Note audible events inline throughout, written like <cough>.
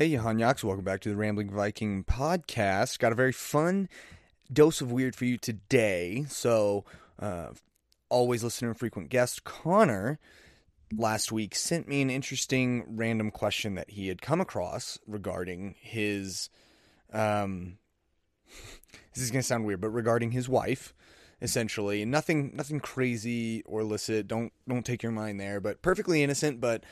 Hey, Johan Yaks, welcome back to the Rambling Viking podcast. Got a very fun dose of weird for you today. So, uh, always listener and frequent guest Connor last week sent me an interesting random question that he had come across regarding his. Um, <laughs> this is going to sound weird, but regarding his wife, essentially, nothing, nothing crazy or illicit. Don't don't take your mind there, but perfectly innocent, but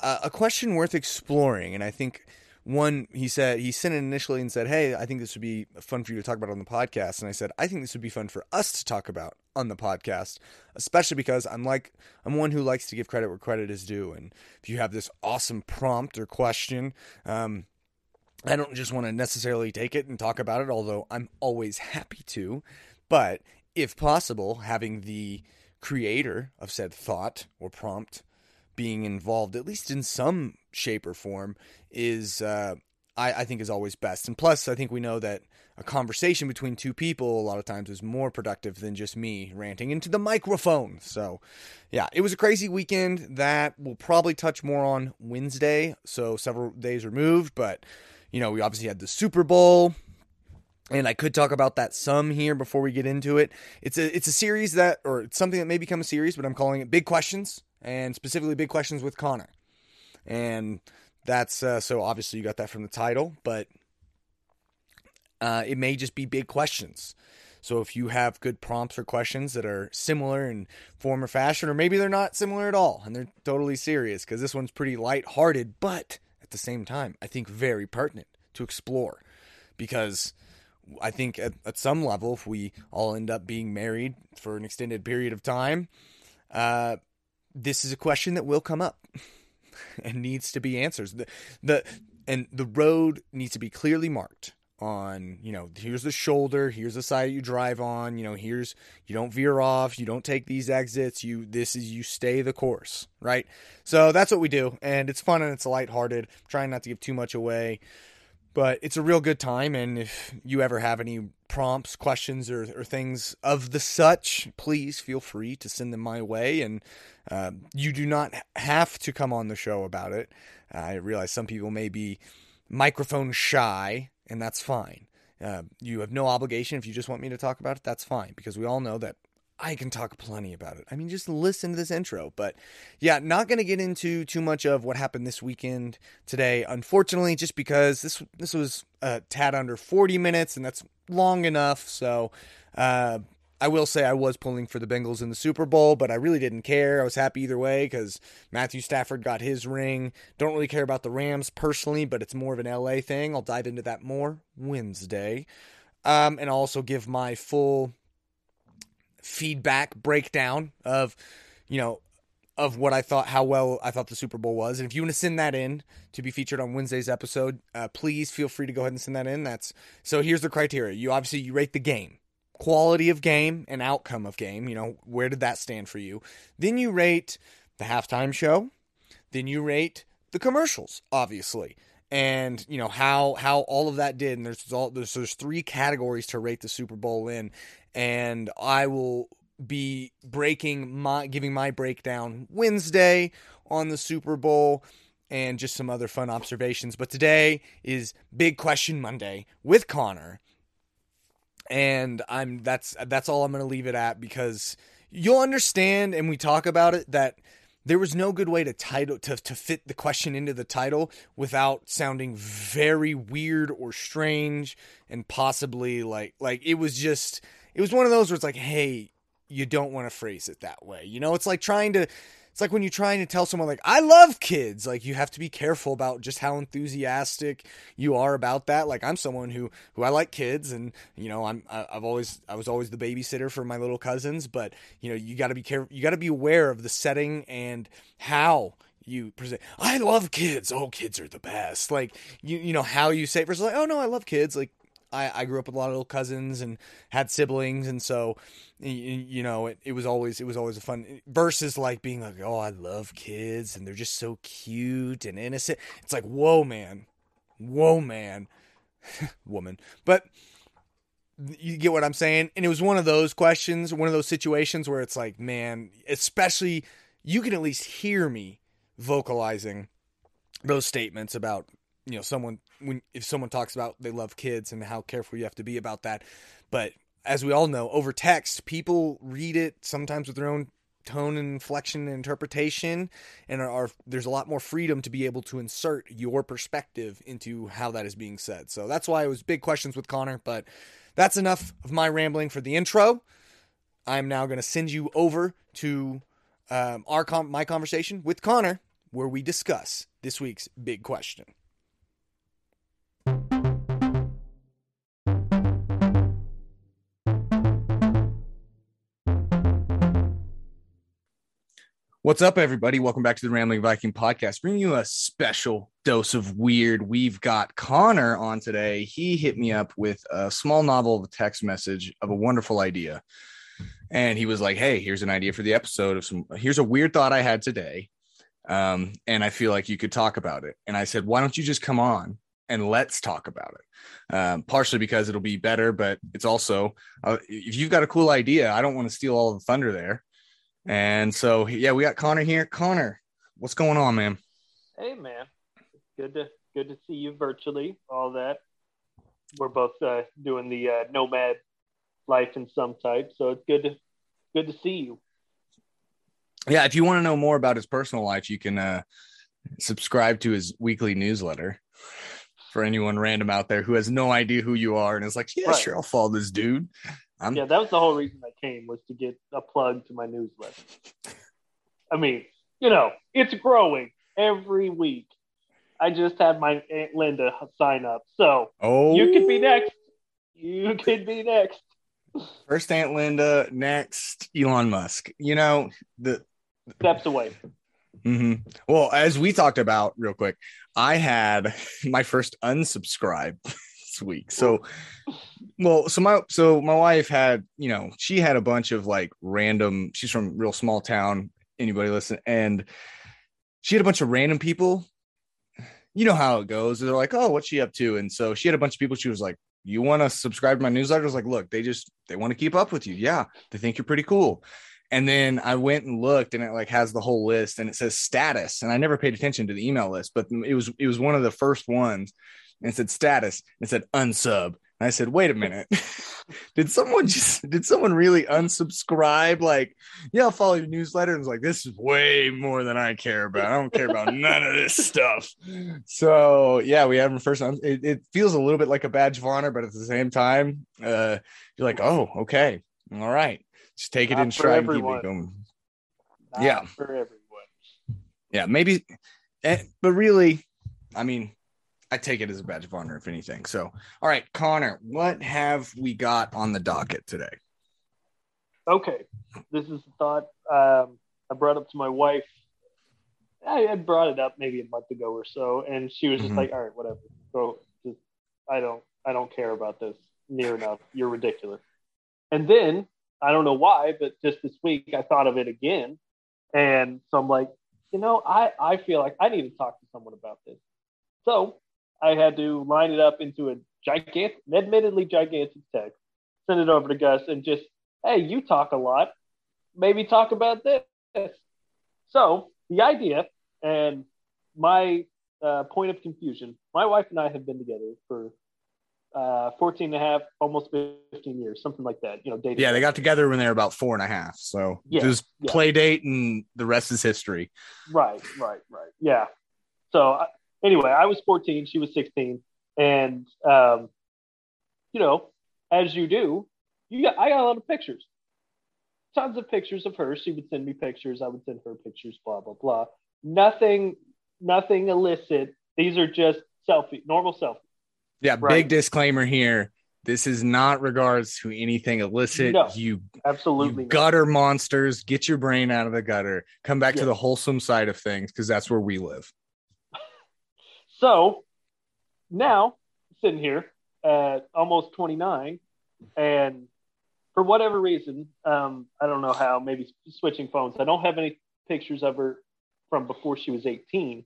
uh, a question worth exploring. And I think one he said he sent it initially and said hey i think this would be fun for you to talk about on the podcast. And i said i think this would be fun for us to talk about on the podcast especially because i'm like i'm one who likes to give credit where credit is due. And if you have this awesome prompt or question um, i don't just want to necessarily take it and talk about it although i'm always happy to. But if possible having the creator of said thought or prompt being involved, at least in some shape or form, is uh, I, I think is always best. And plus, I think we know that a conversation between two people a lot of times is more productive than just me ranting into the microphone. So, yeah, it was a crazy weekend that we'll probably touch more on Wednesday. So, several days removed, but you know, we obviously had the Super Bowl. And I could talk about that some here before we get into it. It's a it's a series that or it's something that may become a series, but I'm calling it Big Questions and specifically big questions with Connor. And that's uh, so obviously you got that from the title, but uh, it may just be big questions. So if you have good prompts or questions that are similar in form or fashion, or maybe they're not similar at all and they're totally serious, because this one's pretty light-hearted, but at the same time, I think very pertinent to explore. Because I think at, at some level, if we all end up being married for an extended period of time, uh, this is a question that will come up <laughs> and needs to be answered. The, the and the road needs to be clearly marked on you know here's the shoulder here's the side you drive on you know here's you don't veer off you don't take these exits you this is you stay the course right? So that's what we do and it's fun and it's lighthearted. Trying not to give too much away but it's a real good time and if you ever have any prompts questions or, or things of the such please feel free to send them my way and uh, you do not have to come on the show about it. I realize some people may be microphone shy and that's fine. Uh, you have no obligation if you just want me to talk about it that's fine because we all know that I can talk plenty about it. I mean, just listen to this intro. But yeah, not going to get into too much of what happened this weekend today, unfortunately, just because this this was a tad under 40 minutes, and that's long enough. So uh, I will say I was pulling for the Bengals in the Super Bowl, but I really didn't care. I was happy either way because Matthew Stafford got his ring. Don't really care about the Rams personally, but it's more of an LA thing. I'll dive into that more Wednesday. Um, and I'll also give my full feedback breakdown of, you know, of what I thought, how well I thought the Super Bowl was. And if you want to send that in to be featured on Wednesday's episode, uh, please feel free to go ahead and send that in. That's so. Here's the criteria. You obviously you rate the game, quality of game, and outcome of game. You know where did that stand for you? Then you rate the halftime show. Then you rate the commercials, obviously, and you know how how all of that did. And there's all there's there's three categories to rate the Super Bowl in, and I will be breaking my giving my breakdown Wednesday on the Super Bowl and just some other fun observations. But today is Big Question Monday with Connor. And I'm that's that's all I'm going to leave it at because you'll understand and we talk about it that there was no good way to title to, to fit the question into the title without sounding very weird or strange and possibly like like it was just it was one of those where it's like, hey, you don't want to phrase it that way. You know, it's like trying to it's like when you're trying to tell someone like I love kids, like you have to be careful about just how enthusiastic you are about that. Like I'm someone who who I like kids and you know, I'm I've always I was always the babysitter for my little cousins, but you know, you got to be careful you got to be aware of the setting and how you present I love kids. Oh, kids are the best. Like you you know how you say it versus like, "Oh no, I love kids." Like I, I grew up with a lot of little cousins and had siblings, and so you, you know it, it was always it was always a fun versus like being like oh I love kids and they're just so cute and innocent. It's like whoa man, whoa man, <laughs> woman, but you get what I'm saying. And it was one of those questions, one of those situations where it's like man, especially you can at least hear me vocalizing those statements about you know someone when if someone talks about they love kids and how careful you have to be about that. But as we all know over text people read it sometimes with their own tone and inflection and interpretation and are, are, there's a lot more freedom to be able to insert your perspective into how that is being said. So that's why it was big questions with connor but that's enough of my rambling for the intro. I'm now going to send you over to um, our com- my conversation with connor where we discuss this week's big question What's up, everybody? Welcome back to the Rambling Viking podcast, bringing you a special dose of weird. We've got Connor on today. He hit me up with a small novel of a text message of a wonderful idea. And he was like, Hey, here's an idea for the episode of some, here's a weird thought I had today. Um, and I feel like you could talk about it. And I said, Why don't you just come on and let's talk about it? Um, partially because it'll be better, but it's also, uh, if you've got a cool idea, I don't want to steal all the thunder there. And so, yeah, we got Connor here. Connor, what's going on, man? Hey, man. Good to good to see you virtually. All that. We're both uh, doing the uh, nomad life in some type, so it's good to good to see you. Yeah, if you want to know more about his personal life, you can uh, subscribe to his weekly newsletter. For anyone random out there who has no idea who you are and is like, yeah, right. sure, I'll follow this dude. I'm... Yeah, that was the whole reason I came was to get a plug to my newsletter. I mean, you know, it's growing every week. I just had my Aunt Linda sign up. So oh. you could be next. You could be next. First Aunt Linda, next Elon Musk. You know, the steps away. Mm-hmm. Well, as we talked about real quick, I had <laughs> my first unsubscribe week. So well, so my so my wife had, you know, she had a bunch of like random, she's from real small town, anybody listen, and she had a bunch of random people. You know how it goes. They're like, oh, what's she up to? And so she had a bunch of people. She was like, you want to subscribe to my newsletter? I was like, look, they just they want to keep up with you. Yeah, they think you're pretty cool. And then I went and looked, and it like has the whole list, and it says status. And I never paid attention to the email list, but it was it was one of the first ones, and it said status. It said unsub, and I said, wait a minute. <laughs> did someone just did someone really unsubscribe? Like, yeah, I'll follow your newsletter. And it's like, this is way more than I care about. I don't care about <laughs> none of this stuff. So yeah, we have them first. It, it, feels a little bit like a badge of honor, but at the same time, uh, you're like, oh, okay, all right. Just take it in stride and keep it going. Not yeah. For everyone. Yeah, maybe eh, but really, I mean, I take it as a badge of honor, if anything. So, all right, Connor, what have we got on the docket today? Okay, this is a thought um, I brought up to my wife. I had brought it up maybe a month ago or so, and she was just mm-hmm. like, "All right, whatever. Go. Just, I don't. I don't care about this near enough. You're ridiculous." And then I don't know why, but just this week I thought of it again, and so I'm like, you know, I I feel like I need to talk to someone about this. So I had to line it up into a gigantic, admittedly gigantic text, send it over to Gus, and just, hey, you talk a lot. Maybe talk about this. So the idea and my uh, point of confusion, my wife and I have been together for uh, 14 and a half, almost 15 years, something like that. You know, dating. Yeah, they got together when they were about four and a half. So yeah, just yeah. play date and the rest is history. Right, right, right. Yeah. So anyway, I was 14, she was 16, and um, you know, as you do, you got I got a lot of pictures, tons of pictures of her. She would send me pictures, I would send her pictures, blah blah blah. Nothing, nothing illicit. These are just selfie, normal selfie. Yeah, right? big disclaimer here. This is not regards to anything illicit. No, you absolutely you gutter monsters. Get your brain out of the gutter. Come back yes. to the wholesome side of things because that's where we live. So now sitting here at almost 29, and for whatever reason, um, I don't know how, maybe switching phones. I don't have any pictures of her from before she was 18,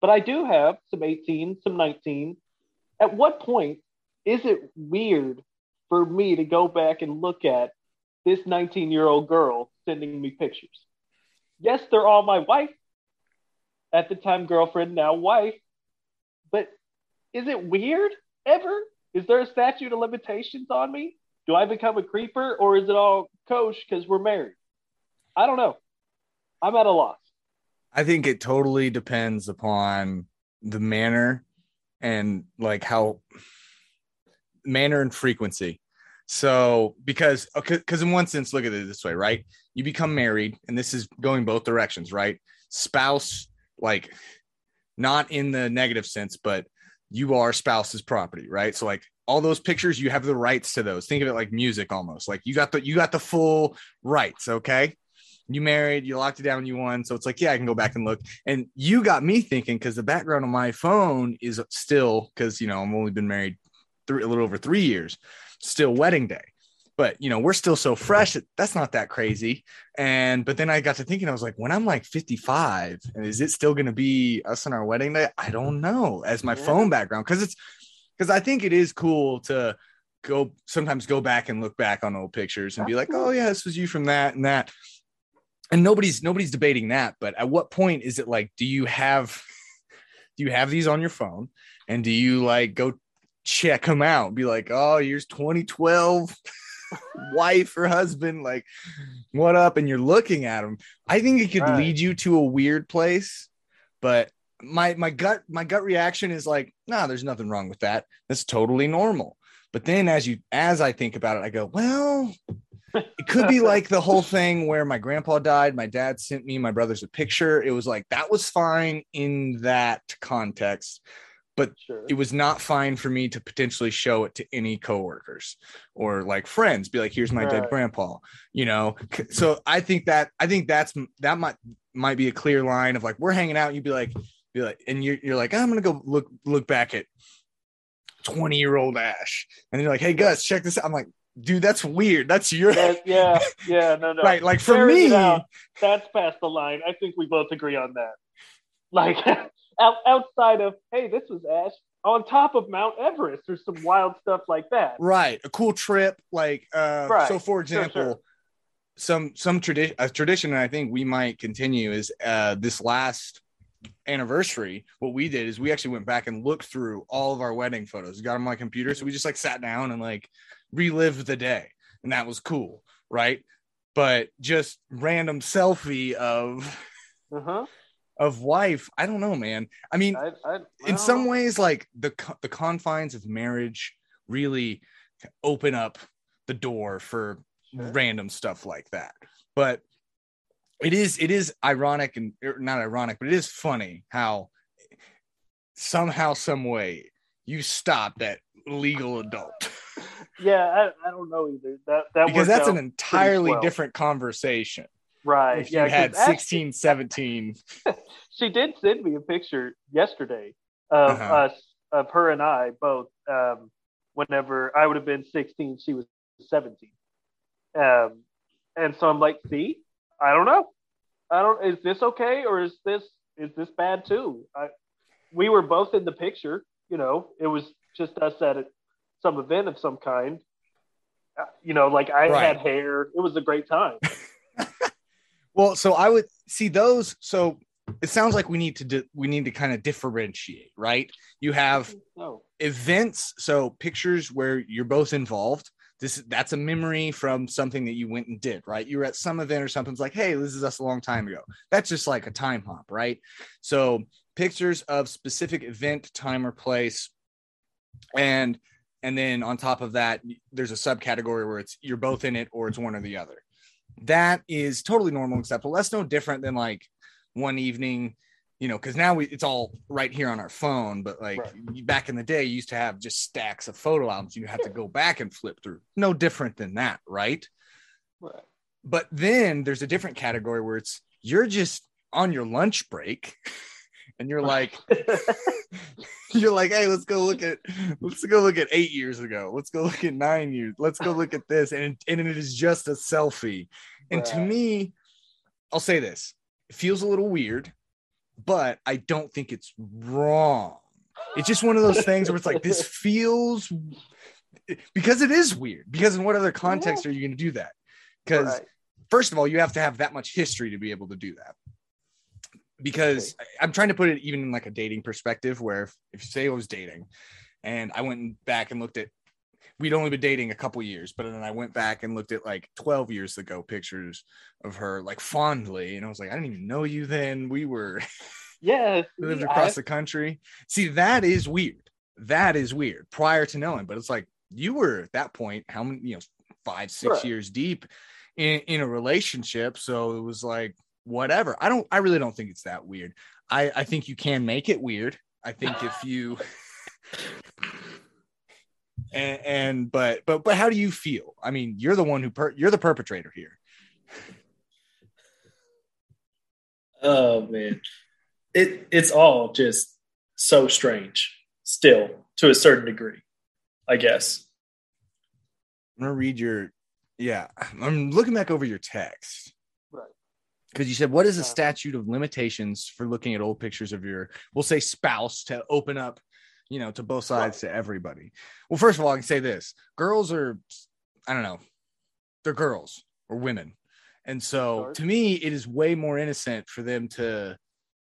but I do have some 18, some 19. At what point is it weird for me to go back and look at this 19 year old girl sending me pictures? Yes, they're all my wife, at the time girlfriend, now wife, but is it weird ever? Is there a statute of limitations on me? Do I become a creeper or is it all coach because we're married? I don't know. I'm at a loss. I think it totally depends upon the manner and like how manner and frequency. So because because in one sense, look at it this way, right? You become married, and this is going both directions, right? Spouse, like not in the negative sense, but you are spouse's property, right? So like all those pictures, you have the rights to those. Think of it like music almost. Like you got the you got the full rights, okay? You married, you locked it down, you won. So it's like, yeah, I can go back and look. And you got me thinking because the background on my phone is still because you know I'm only been married three, a little over three years, still wedding day. But you know, we're still so fresh. That's not that crazy. And but then I got to thinking, I was like, when I'm like 55, and is it still going to be us on our wedding day? I don't know. As my yeah. phone background, because it's because I think it is cool to go sometimes go back and look back on old pictures and be like, oh yeah, this was you from that and that. And nobody's nobody's debating that. But at what point is it like, do you have do you have these on your phone? And do you like go check them out? Be like, oh, here's 2012 <laughs> <laughs> wife or husband, like, what up? And you're looking at them. I think it could right. lead you to a weird place, but my my gut my gut reaction is like, nah, there's nothing wrong with that. That's totally normal. But then as you as I think about it, I go, well, it could be like the whole thing where my grandpa died, my dad sent me my brother's a picture. It was like that was fine in that context but sure. it was not fine for me to potentially show it to any coworkers or like friends be like here's my right. dead grandpa you know? So i think that i think that's that might might be a clear line of like we're hanging out you'd be like be like and you're, you're like i'm gonna go look look back at 20 year old ash and you're like hey gus check this out. I'm like dude that's weird. That's your yeah yeah, <laughs> yeah no no. Right like for me that's past the line. I think we both agree on that. Like <laughs> out, outside of hey, this was Ash on top of Mount Everest or some wild stuff like that. Right, a cool trip. Like, uh, right. so for example, sure, sure. some some tradition a tradition I think we might continue is uh, this last anniversary. What we did is we actually went back and looked through all of our wedding photos. Got them on my computer, so we just like sat down and like relived the day, and that was cool, right? But just random selfie of. Uh-huh of wife i don't know man. I mean I, I, in some ways like the the confines of marriage really open up the door for sure. random stuff like that. But it is it is ironic and er, not ironic but it is funny how somehow some way you stop that legal adult. <laughs> Yeah i, I don't know either. That, that because that's an entirely well. different conversation Right. If yeah, you had 16, 17. <laughs> she did send me a picture yesterday of uh-huh. us, of her and I both. Um, whenever I would have been 16, she was 17. Um, and so I'm like, see, I don't know. I don't, is this okay? Or is this, is this bad too? I, we were both in the picture, you know, it was just us at a, some event of some kind. Uh, you know, like I right. had hair. It was a great time. <laughs> Well, so I would see those. So it sounds like we need to di- we need to kind of differentiate, right? You have oh. events, so pictures where you're both involved. This that's a memory from something that you went and did, right? You were at some event or something's like, hey, this is us a long time ago. That's just like a time hop, right? So pictures of specific event, time, or place, and and then on top of that, there's a subcategory where it's you're both in it or it's one or the other that is totally normal and acceptable. That's no different than like one evening, you know, because now we it's all right here on our phone. But like right. back in the day, you used to have just stacks of photo albums. You have to go back and flip through. No different than that, right? Right. But then there's a different category where it's you're just on your lunch break. <laughs> and you're like <laughs> you're like hey let's go look at let's go look at eight years ago. Let's go look at nine years. Let's go look at this. And, and it is just a selfie. And right. to me i'll say this. It feels a little weird but i don't think it's wrong. It's just one of those things where it's like this <laughs> feels because it is weird. Because in what other context yeah. are you going to do that? Because right. first of all you have to have that much history to be able to do that because I'm trying to put it even in like a dating perspective where if, if you say I was dating and I went back and looked at we'd only been dating a couple years, but then I went back and looked at like 12 years ago pictures of her like fondly and I was like, I didn't even know you then. We were <laughs> Yeah, we lived across I- the country. See, that is weird. That is weird prior to knowing, but it's like you were at that point, how many, you know, five, six Right. years deep in, in a relationship. So it was like, whatever. I don't, I really don't think it's that weird. I, I think you can make it weird. I think if you, <laughs> and, and, but, but, but how do you feel? I mean, you're the one who, per, you're the perpetrator here. Oh man, it it's all just so strange. Still, to a certain degree, I guess. I'm gonna read your yeah. I'm looking back over your text. Because you said, what is a Uh, statute of limitations for looking at old pictures of your, we'll say spouse to open up, you know, to both sides to everybody? Well, first of all, I can say this girls are, I don't know, they're girls or women. And so to me, it is way more innocent for them to,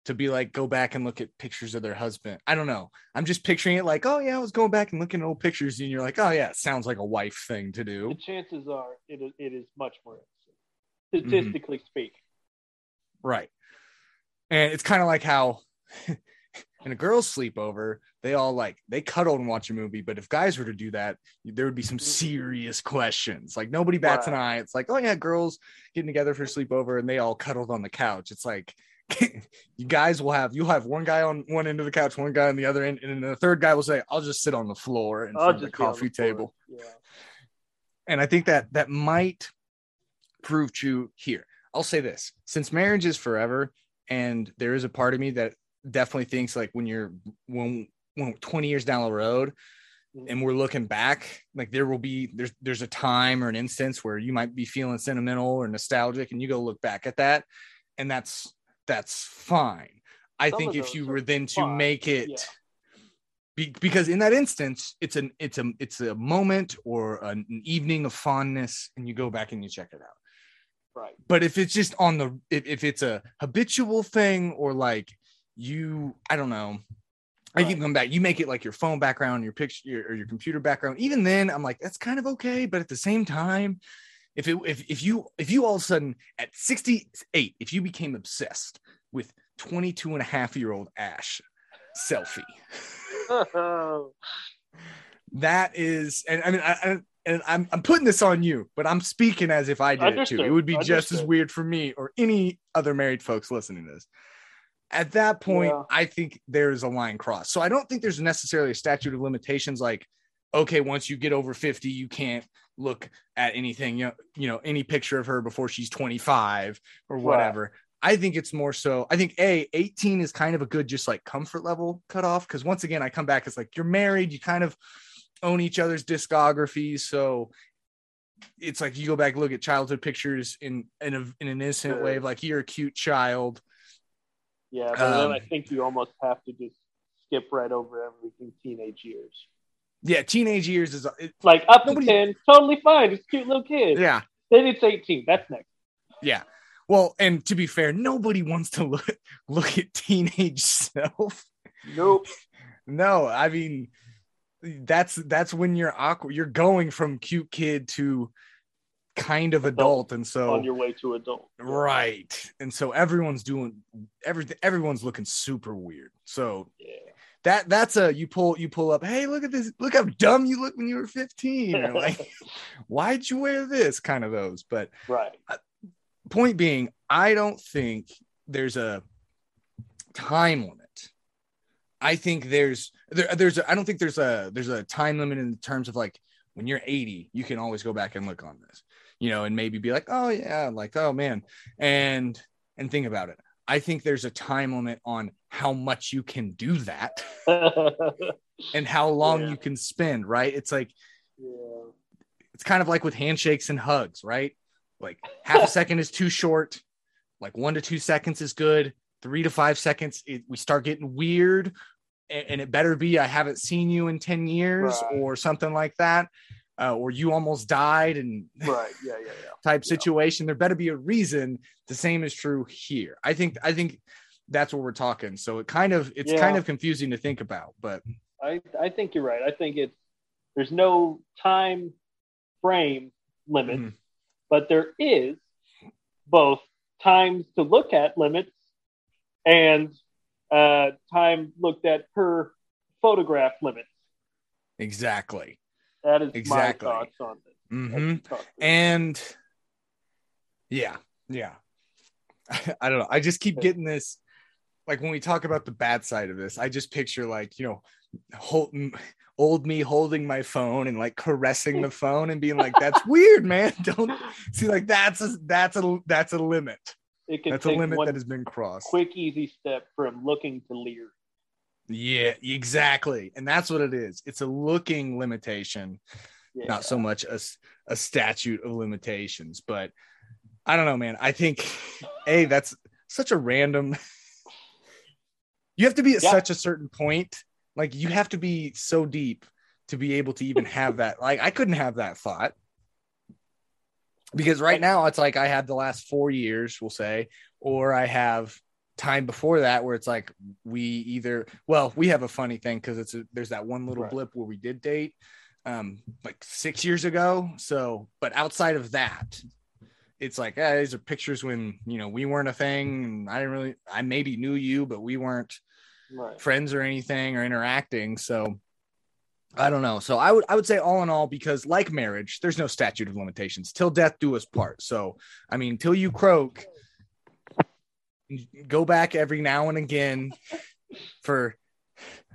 to be like, go back and look at pictures of their husband. I don't know. I'm just picturing it like, oh yeah, I was going back and looking at old pictures, and you're like, oh yeah, it sounds like a wife thing to do. the chances are it is, it is much more Mm-hmm. innocent, statistically speaking. Right. And it's kind of like how <laughs> in a girl's sleepover, they all like they cuddle and watch a movie. But if guys were to do that, there would be some mm-hmm. serious questions. Like nobody bats an eye. It's like, oh yeah, girls getting together for a sleepover and they all cuddled on the couch. It's like <laughs> you guys will have you'll have one guy on one end of the couch, one guy on the other end, and then the third guy will say, I'll just sit on the floor in I'll front of the just be on coffee floor. table Yeah. and I think that that might prove true here. I'll say this: since marriage is forever, and there is a part of me that definitely thinks like when you're when when 20 years down the road mm-hmm. and we're looking back like there will be there's there's a time or an instance where you might be feeling sentimental or nostalgic and you go look back at that and that's that's fine. I Some think if you were then to fine, make it yeah. be, because in that instance it's an it's a it's a moment or an evening of fondness and you go back and you check it out Right. but if it's just on the if, if it's a habitual thing or like you i don't know i keep Right. coming back you make it like your phone background your picture your, or your computer background even then i'm like that's kind of okay but at the same time if it if, if you if you all of a sudden at 68 if you became obsessed with 22 and a half year old ash selfie <laughs> that is and i mean i, I and I'm, I'm putting this on you, but I'm speaking as if I did it too. It would be just as weird for me or any other married folks listening to this. At that point, Yeah. I think there's a line crossed. So I don't think there's necessarily a statute of limitations like, okay, once you get over 50, you can't look at anything, you know, you know, any picture of her before she's 25 or Right. whatever. I think it's more so. I think a 18 is kind of a good just like comfort level cutoff because once again I come back it's like you're married, you kind of own each other's discographies, so it's like you go back and look at childhood pictures in in, a, in an innocent way of like you're a cute child. Yeah, but then I Um, think you almost have to just skip right over everything teenage years. Yeah, teenage years is it, Like up Nobody- to 10, totally fine. It's a cute little kid. yeah Then it's 18. That's next. yeah. Well, and to be fair, nobody wants to look <laughs> look at teenage <laughs> self. Nope. No, I mean that's that's when you're awkward. You're going from cute kid to kind of adult, Adult. and so on your way to adult. right, and so everyone's doing everything. Everyone's looking super weird. So Yeah. that that's a you pull you pull up. Hey, look at this! Look how dumb you look when you were 15. You're <laughs> like, why'd you wear this? Kind of those, but right. Uh, point being, I don't think there's a time limit. I think there's there, there's a, I don't think there's a there's a time limit in terms of like when you're 80, you can always go back and look on this, you know, and maybe be like, oh yeah, like oh man, and and think about it. I think there's a time limit on how much you can do that <laughs> and how long Yeah. you can spend, right? It's like yeah. it's kind of like with handshakes and hugs, right? Like half a second is too short, like one to two seconds is good, three to five seconds, it, we start getting weird. And, it better be I haven't seen you in 10 years Right. or something like that, uh, or you almost died and <laughs> Right. Yeah. Yeah. Yeah. type Yeah. situation. There better be a reason. The same is true here. I think, I think that's what we're talking. So it kind of it's Yeah. kind of confusing to think about, but I, I think you're right. I think it's there's no time frame limit, Mhm. but there is both times to look at limits and uh, time looked at per photograph limits. exactly. That is Exactly. my thoughts on this. hmm me. And yeah, yeah. <laughs> I don't know. I just keep getting this like when we talk about the bad side of this, I just picture like, you know, hold, old me holding my phone and like caressing the phone and being like, that's <laughs> weird, man. <laughs> Don't see like that's a that's a that's a limit. It can That's a limit that has been crossed. quick, easy step from looking to leer. Yeah, exactly. And that's what it is. It's a looking limitation, Yeah. not so much a, a statute of limitations. But I don't know, man. I think, <laughs> A, that's such a random. <laughs> You have to be at Yeah. such a certain point. Like, you have to be so deep to be able to even have that. Like, I couldn't have that thought. Because right now, it's like I have the last four years, we'll say, or I have time before that where it's like we either well we have a funny thing because it's a, there's that one little Right. blip where we did date um like six years ago so but outside of that it's like eh, these are pictures when you know we weren't a thing and i didn't really i maybe knew you but we weren't Right. friends or anything or interacting so i don't know. So i would i would say all in all because like marriage there's no statute of limitations. Till death do us part. So i mean till you croak go back every now and again <laughs> for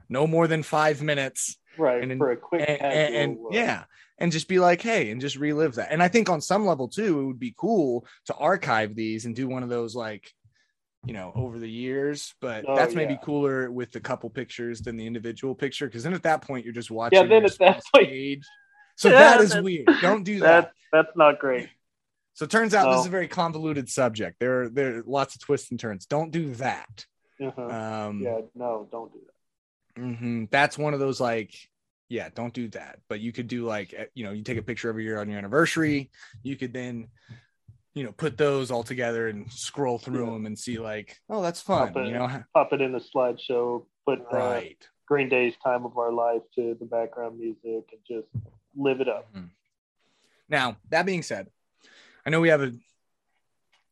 no more than five minutes. Right. And for a quick and, and- and- yeah. And just be like hey and just relive that. And i think on some level too it would be cool to archive these and do one of those like you know over the years but Oh, that's maybe yeah. cooler with the couple pictures than the individual picture because then at that point you're just watching Yeah, then at that point- age. so Yeah, that is <laughs> weird don't do that That's that's not great. so it turns out this is a very convoluted subject there are there are lots of twists and turns don't do that Uh-huh. um yeah. No, don't do that. hmm That's one of those like, yeah, don't do that. But you could do like, eh, you know, you take a picture every year on your anniversary. You could then, you know, put those all together and scroll through Yeah. them and see like, oh, that's fun. Pop it- You know, Pop it in a slideshow. Put uh, right? Green Day's "Time of Our Life" to the background music and just live it up. Now that being said, I know we have a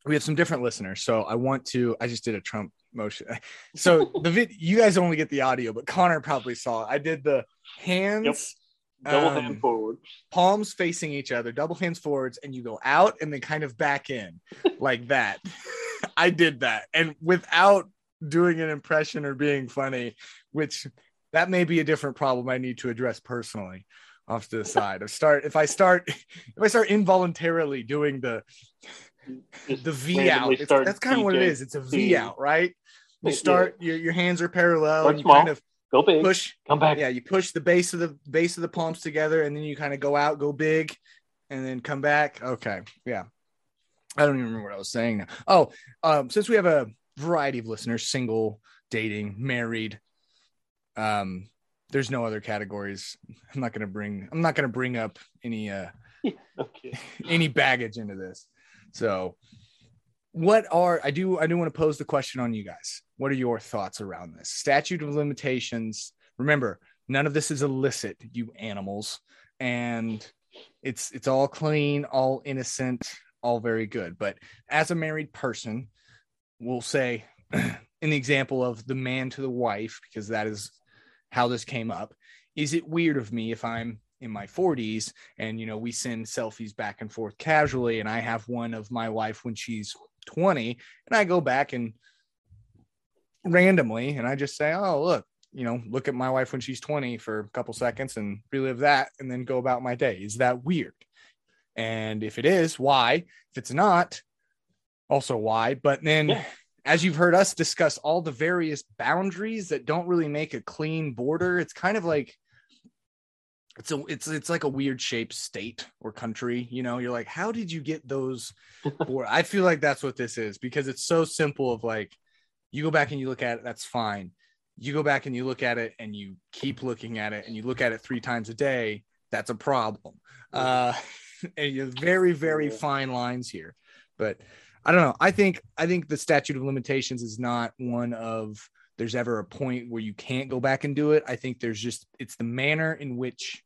we have some different listeners, so I want to. I just did a Trump motion. <laughs> So the vid, you guys only get the audio, but Connor probably saw. it. I did the hands. Double um, hand forward. palms facing each other, double hands forwards, and you go out and then kind of back in <laughs> like that. <laughs> I did that. And without doing an impression or being funny, which that may be a different problem I need to address personally off to the side. If start if I start <laughs> if I start involuntarily doing the Just the V out, randomly it's, start that's kind of what it's It's a V out, right? You start your, your hands are parallel Start and you small. kind of Go big. push Come back. yeah you push the base of the base of the palms together and then you kind of go out go big and then come back okay yeah i don't even remember what i was saying now oh um since we have a variety of listeners single dating married um there's no other categories i'm not gonna bring i'm not gonna bring up any uh <laughs> Okay. any baggage into this so what are i do i do want to pose the question on you guys. What are your thoughts around this? Statute of limitations. Remember none of this is illicit you animals. And it's it's all clean all innocent all very good. But as a married person we'll say <clears throat> in the example of the man to the wife because that is how this came up is it weird of me if i'm in my 40s and you know we send selfies back and forth casually and i have one of my wife when she's 20 and i go back and randomly and i just say oh look you know look at my wife when she's 20 for a couple seconds and relive that and then go about my day. Is that weird? And if it is why? If it's not also why? But then Yeah. as you've heard us discuss all the various boundaries that don't really make a clean border it's kind of like it's a it's it's like a weird shaped state or country you know? You're like how did you get those <laughs> bor- i feel like that's what this is because it's so simple of like you go back and you look at it that's fine. You go back and you look at it and you keep looking at it and you look at it three times a day that's a problem. Uh <laughs> and you have very very fine lines here. But I don't know. I think I think the statute of limitations is not one of there's ever a point where you can't go back and do it. I think there's just it's the manner in which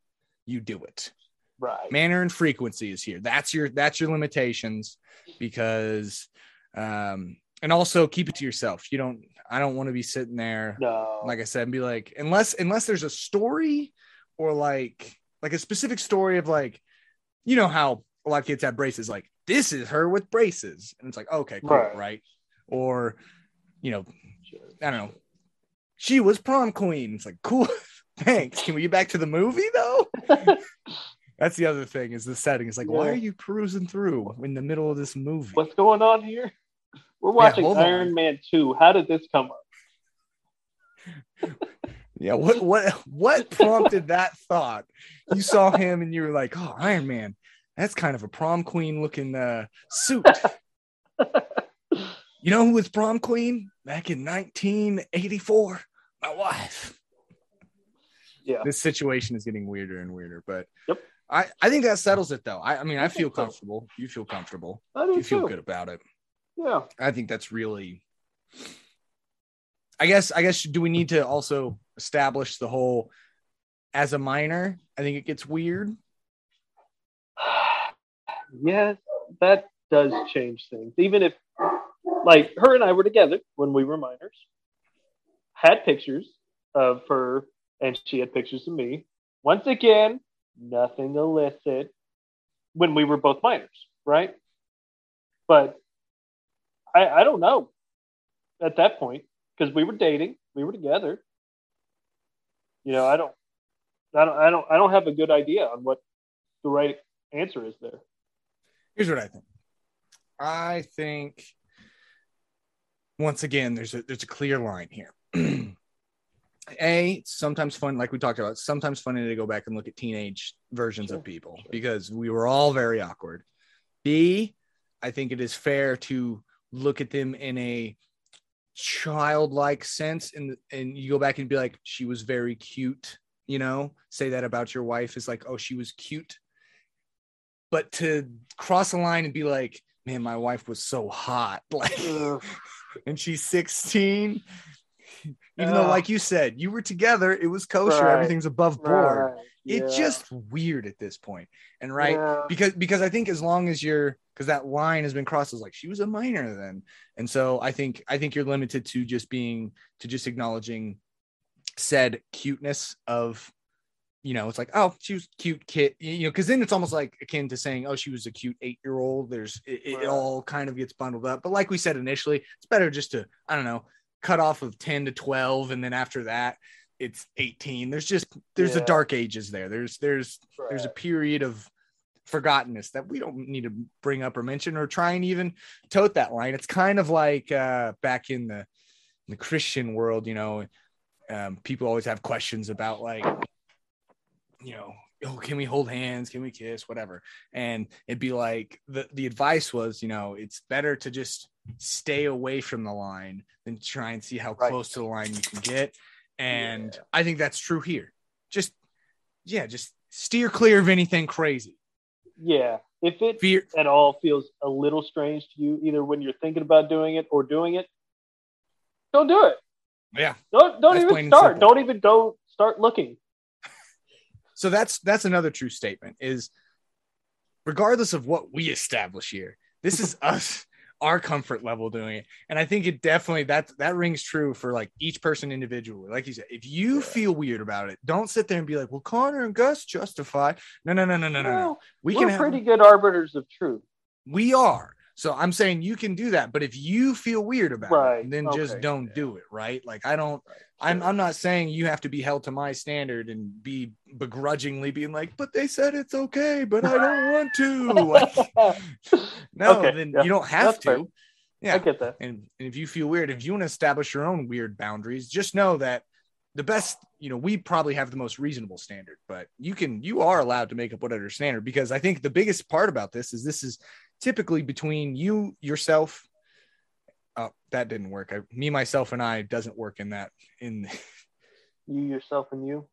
you do it. Right. Manner and frequency is here. That's your that's your limitations because um and also keep it to yourself. You don't I don't want to be sitting there No. like I said, and be like, unless unless there's a story or like like a specific story of like, you know how a lot of kids have braces, like this is her with braces, and it's like, okay, cool, right? Right. Or, you know, I don't know, she was prom queen. It's like, cool, <laughs> thanks. Can we get back to the movie though? <laughs> That's the other thing is the setting. It's like, why are you cruising through in the middle of this movie? What's going on here? We're watching on. Iron Man 2. How did this come up? <laughs> Yeah, what what what prompted that thought? You saw him and you were like, "Oh, Iron Man, that's kind of a prom queen looking uh, suit." <laughs> you know who was prom queen back in 1984? My wife. Yeah. This situation is getting weirder and weirder, but Yep. I I think that settles it though. I I mean, I, I feel think so. comfortable. You feel comfortable. I do You feel too. good about it. Yeah. I think that's really. I guess. I guess. Do we need to also establish the whole as a minor? I think it gets weird. <sighs> yes, that does change things. Even if, like, her and I were together when we were minors, had pictures of her, and she had pictures of me. Once again, nothing illicit when we were both minors, right? But I, I don't know at that point because we were dating, we were together. You know, I don't, I don't, I don't, I don't have a good idea on what the right answer is there. Here's what I think. I think once again, there's a there's a clear line here. <clears throat> a sometimes fun, like we talked about. Sometimes funny to go back and look at teenage versions Sure, of people sure. because we were all very awkward. B, I think it is fair to look at them in a childlike sense, and and you go back and be like, she was very cute. You know, say that about your wife is like, oh, she was cute. But to cross a line and be like, man, my wife was so hot, <laughs> like, and she's 16. <laughs> Even though, like you said, you were together, it was kosher, Right, everything's above board. Right, It's just weird at this point, and right yeah. because because I think as long as you're because that line has been crossed is like she was a minor then, and so I think I think you're limited to just being to just acknowledging said cuteness of you know it's like oh she was cute kid you know because then it's almost like akin to saying oh she was a cute eight year old there's it, it all kind of gets bundled up but like we said initially it's better just to i don't know cut off of 10 to 12 and then after that it's 18 there's just there's a dark ages there there's there's there's a period of forgottenness that we don't need to bring up or mention or try and even tote that line. It's kind of like uh, back in the the Christian world, you know, um, people always have questions about like, you know, oh, can we hold hands? Can we kiss? Whatever. And it'd be like the the advice was, you know, it's better to just stay away from the line than try and see how Right. close to the line you can get. And Yeah. I think that's true here. Just yeah, just steer clear of anything crazy. Yeah. If it Fear at all feels a little strange to you, either when you're thinking about doing it or doing it, don't do it. yeah. Don't don't That's even start. Don't even go start looking. <laughs> So that's that's another true statement is regardless of what we establish here, this is <laughs> us our comfort level doing it. And I think it definitely that that rings true for like each person individually. Like you said, if you Yeah. feel weird about it, don't sit there and be like, well, Connor and Gus justify. No, no, no, no, no, no. We we're can have pretty good arbiters of truth. we are. So I'm saying you can do that, but if you feel weird about Right. it, then just don't Yeah. do it, right? Like I don't Right. I'm I'm not saying you have to be held to my standard and be begrudgingly being like, but they said it's okay, but I don't want to. Like, <laughs> no, Okay, then yeah, you don't have that's fair. to. I get that. And, and if you feel weird, if you want to establish your own weird boundaries, just know that the best, you know, we probably have the most reasonable standard, but you can, you are allowed to make up whatever standard because I think the biggest part about this is this is typically between you, yourself. Oh, that didn't work. I, me, myself, and I doesn't work in that. In You yourself and you.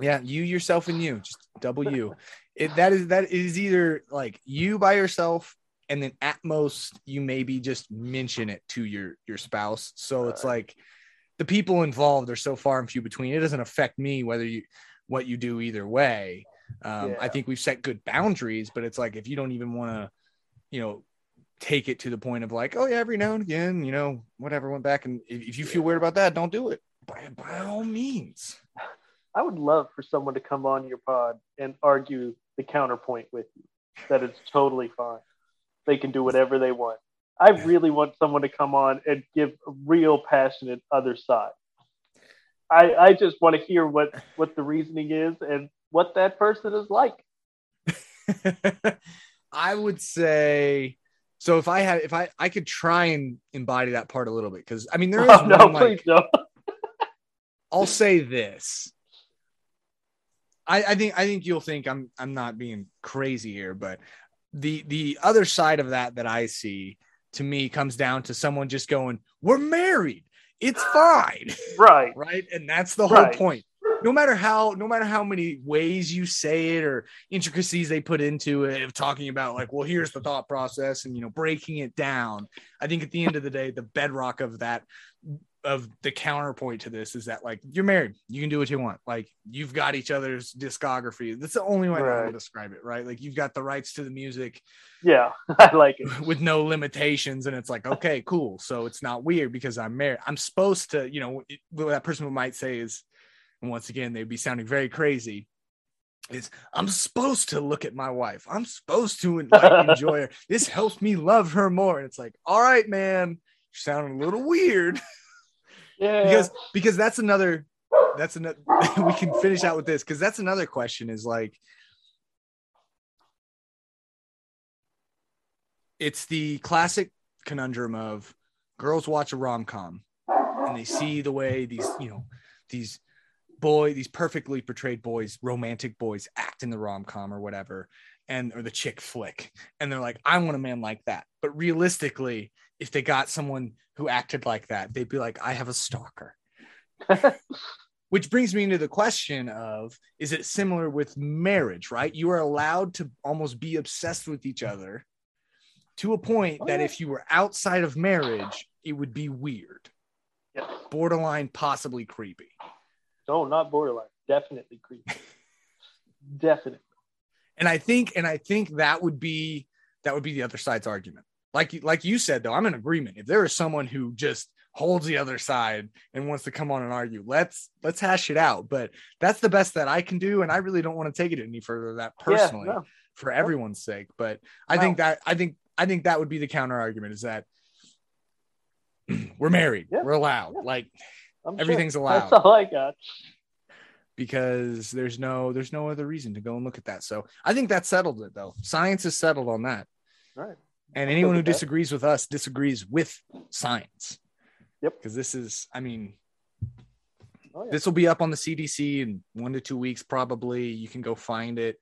yeah, you, yourself, and you, just double you. It that is that is either like you by yourself and then at most you maybe just mention it to your your spouse. So it's like the people involved are so far and few between. It doesn't affect me whether you what you do either way. Um, I think we've set good boundaries, but it's like if you don't even want to, you know, take it to the point of like, oh yeah, every now and again, you know, whatever went back, and if, if you feel weird about that, don't do it. By, by all means. I would love for someone to come on your pod and argue the counterpoint with you that it's totally fine. They can do whatever they want. I really want someone to come on and give a real passionate other side. I, I just want to hear what, what the reasoning is and what that person is like. <laughs> I would say so if I had if I I could try and embody that part a little bit because I mean there <laughs> oh, is Oh, no, one, please like, <laughs> no. I'll say this. I, I think I think you'll think I'm I'm not being crazy here, but the the other side of that that I see to me comes down to someone just going, "We're married, it's <gasps> fine," <laughs> Right. right? And that's the whole Right. point. No matter how no matter how many ways you say it or intricacies they put into it of talking about like, well, here's the thought process and you know breaking it down. I think at the end of the day, the bedrock of that of the counterpoint to this is that like you're married, you can do what you want. Like you've got each other's discography. That's the only way I know how to Right. describe it, right? Like you've got the rights to the music Yeah, <laughs> I like it. with no limitations, and it's like okay, cool. So it's not weird because I'm married. I'm supposed to, you know, what that person might say is, and once again, they'd be sounding very crazy. Is I'm supposed to look at my wife. I'm supposed to like <laughs> enjoy her. This helps me love her more. And it's like, all right, man, you're sounding a little weird <laughs> Yeah. because because that's another that's another <laughs> we can finish out with this because that's another question is like it's the classic conundrum of girls watch a rom-com and they see the way these you know these boy these perfectly portrayed boys romantic boys act in the rom-com or whatever and or the chick flick and they're like i want a man like that. But realistically if they got someone who acted like that they'd be like i have a stalker. <laughs> Which brings me into the question of is it similar with marriage right? You are allowed to almost be obsessed with each other to a point Oh, that if you were outside of marriage it would be weird. Yeah. borderline possibly creepy No, not borderline. Definitely creepy. <laughs> Definitely. and i think and i think that would be that would be the other side's argument like you like you said though i'm in agreement if there is someone who just holds the other side and wants to come on and argue let's let's hash it out but that's the best that i can do and i really don't want to take it any further than that personally Yeah, no. for everyone's sake but i think that i think i think that would be the counter argument is that <clears throat> we're married Yeah. we're allowed Yeah. like I'm sure. Everything's <laughs> allowed. That's all I got. because there's no there's no other reason to go and look at that so i think that settled it though science is settled on that Right. and anyone who with that. disagrees with us disagrees with science Yep. because this is i mean Oh, yeah. this will be up on the cdc in one to two weeks probably you can go find it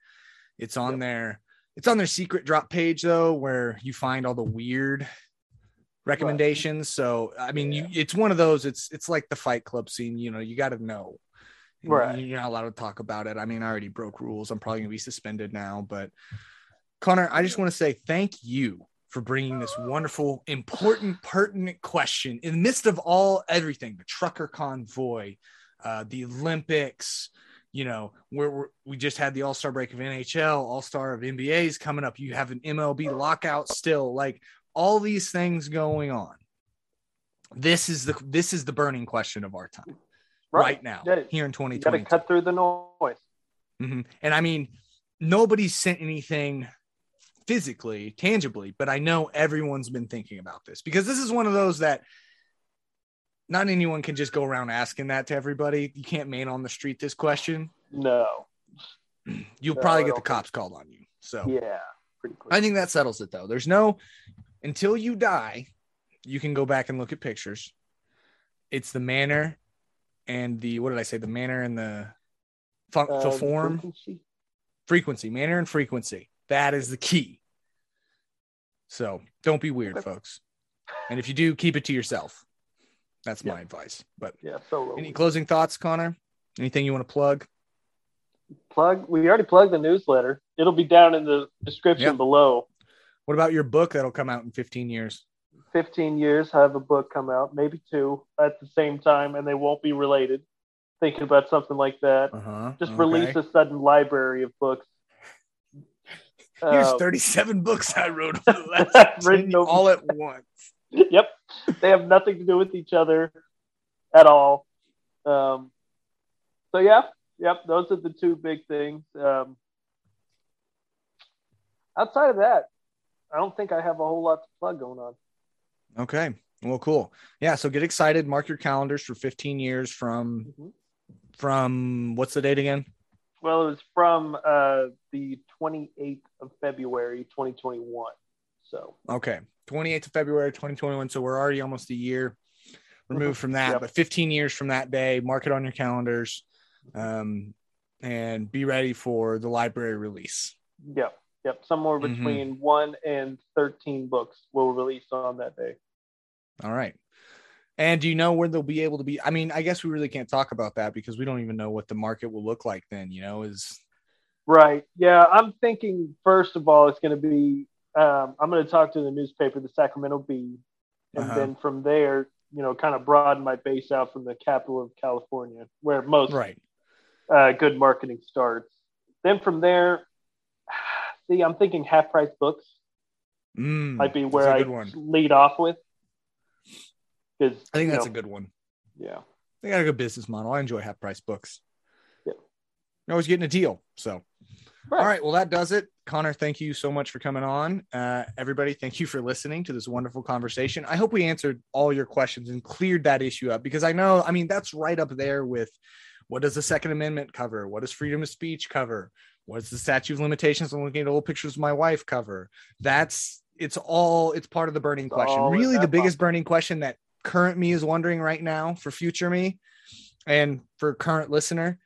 it's on Yep. there it's on their secret drop page though where you find all the weird recommendations. So i mean you it's one of those it's it's like the fight club scene you know you got to know. Right. you're not allowed to talk about it. I mean i already broke rules. I'm probably gonna be suspended now but connor i just want to say thank you for bringing this wonderful important pertinent question. In the midst of all everything the trucker convoy uh, the olympics you know where we're, we just had the all-star break of nhl all-star of nba's coming up. You have an mlb lockout still. Like all these things going on this is the this is the burning question of our time right, now Yeah, here in You got to 2020 cut through the noise. Mhm. And I mean, nobody's sent anything physically, tangibly, but I know everyone's been thinking about this because this is one of those that not anyone can just go around asking that to everybody. You can't man on the street this question. No. You'll No, probably get the cops called on you. So Yeah. Pretty quick. I think that settles it though. There's no until you die, you can go back and look at pictures. It's the manner and the what did I say? The manner and the fun, Uh, the form frequency. frequency, manner and frequency. That is the key. So don't be weird, folks. And if you do, keep it to yourself. That's my advice. But Yeah. Solo. any closing thoughts, Connor? Anything you want to plug? plug? We already plugged the newsletter. It'll be down in the description Yep. below. What about your book that'll come out in 15 years? 15 years, have a book come out, maybe two at the same time, and they won't be related. Thinking about something like that. Uh-huh. Just release a sudden library of books. Here's Uh, 37 books I wrote over the <laughs> last Written over- all at once. <laughs> yep, they have nothing to do with each other at all. Um, so yeah, yep, those are the two big things. Um, outside of that, I don't think I have a whole lot to plug going on. Okay. Well, cool. Yeah. So get excited. Mark your calendars for 15 years from Mhm. from what's the date again? Well, it was from uh, the 28th of February, 2021. So Okay. 28th of February 2021. So we're already almost a year removed from that, Yep. but 15 years from that day. Mark it on your calendars, um, and be ready for the library release. yep, yep, somewhere Mhm. between one and 13 books will release on that day. All right. And do you know where they'll be able to be? I mean, I guess we really can't talk about that because we don't even know what the market will look like then, you know, is Right. Yeah. I'm thinking, first of all, it's going to be, um, I'm going to talk to the newspaper, the Sacramento Bee, and Uh-huh. then from there, you know, kind of broaden my base out from the capital of California, where most right. uh, good marketing starts. Then from there, see, I'm thinking half price books Mm, might be where I one. lead off with. Because I think that's a good one. yeah. They got a good business model. I enjoy half price books. Yeah. You're always getting a deal. So, Right. all right. Well, that does it. Connor, thank you so much for coming on. Uh, everybody, thank you for listening to this wonderful conversation. I hope we answered all your questions and cleared that issue up because I know, I mean, that's right up there with what does the Second Amendment cover? What does freedom of speech cover? What does the statute of limitations? On looking at old pictures of my wife cover? That's it's all it's part of the burning It's question. all Really, the biggest burning question that current me is wondering right now for future me and for current listener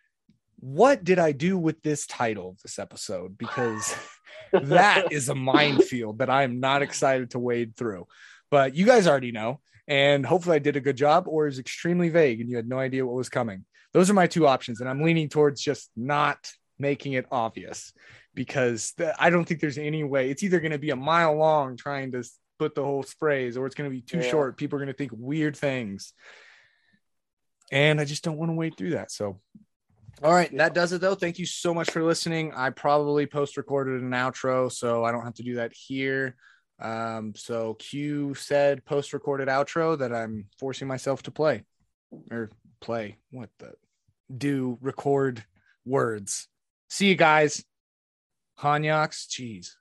what did i do with this title of this episode? Because <laughs> that is a minefield that i'm not excited to wade through. But you guys already know and hopefully i did a good job or is extremely vague and you had no idea what was coming. Those are my two options and i'm leaning towards just not making it obvious because the, i don't think there's any way it's either going to be a mile long trying to put the whole phrase or it's going to be too Yeah. short people are going to think weird things and i just don't want to wade through that so all right, that does it though. Thank you so much for listening. I probably post recorded an outro, so I don't have to do that here. Um, so Q said post recorded outro that I'm forcing myself to play or play what the do record words. See you guys. Hanyaks, cheese.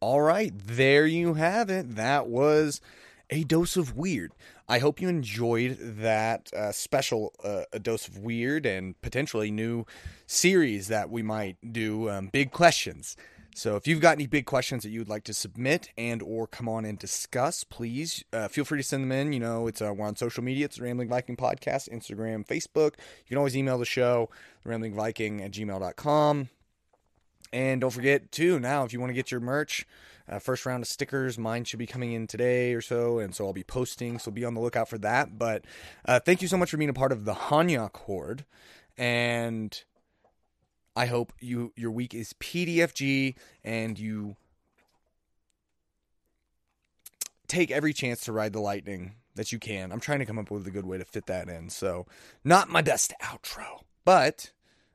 All right, there you have it. That was a dose of weird. I hope you enjoyed that uh, special uh, a dose of weird and potentially new series that we might do. Um, big questions. So if you've got any big questions that you would like to submit and or come on and discuss, please uh, feel free to send them in. You know, it's uh, we're on social media. It's the Rambling Viking Podcast, Instagram, Facebook. You can always email the show, ramblingviking at gmail.com. And don't forget, too, now if you want to get your merch, uh, first round of stickers, mine should be coming in today or so. And so I'll be posting. So be on the lookout for that. But uh, thank you so much for being a part of the Hanyak Horde. And I hope you your week is PDFG and you take every chance to ride the lightning that you can. I'm trying to come up with a good way to fit that in. So, not my best outro, but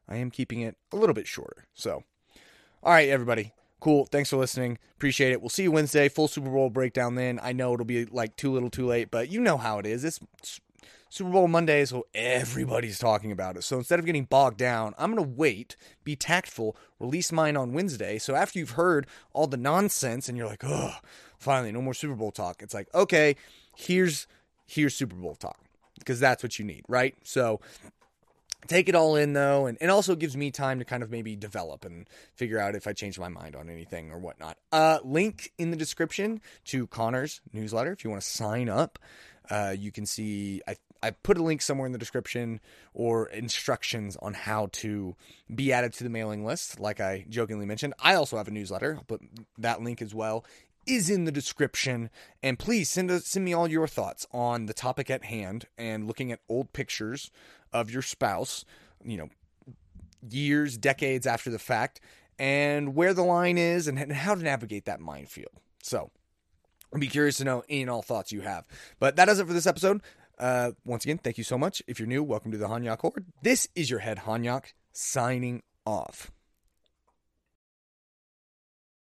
I am keeping it a little bit shorter. So, all right, everybody. Cool. Thanks for listening. Appreciate it. We'll see you Wednesday. Full Super Bowl breakdown then. I know it'll be like too little too late, but you know how it is. It's Super Bowl Monday, so everybody's talking about it. So instead of getting bogged down, I'm going to wait, be tactful, release mine on Wednesday. So after you've heard all the nonsense and you're like, oh, finally, no more Super Bowl talk. It's like, okay, here's here's Super Bowl talk because that's what you need, right? So take it all in though and it also gives me time to kind of maybe develop and figure out if i change my mind on anything or whatnot uh link in the description to connor's newsletter if you want to sign up uh you can see i I put a link somewhere in the description or instructions on how to be added to the mailing list. Like I jokingly mentioned, I also have a newsletter. Put that link as well is in the description. And please send us, send me all your thoughts on the topic at hand and looking at old pictures of your spouse, you know, years, decades after the fact, and where the line is and how to navigate that minefield. So, I'd be curious to know any and all thoughts you have. But that does it for this episode. Uh, once again, thank you so much. If you're new, welcome to the Hanyak Horde. This is your head Hanyak signing off.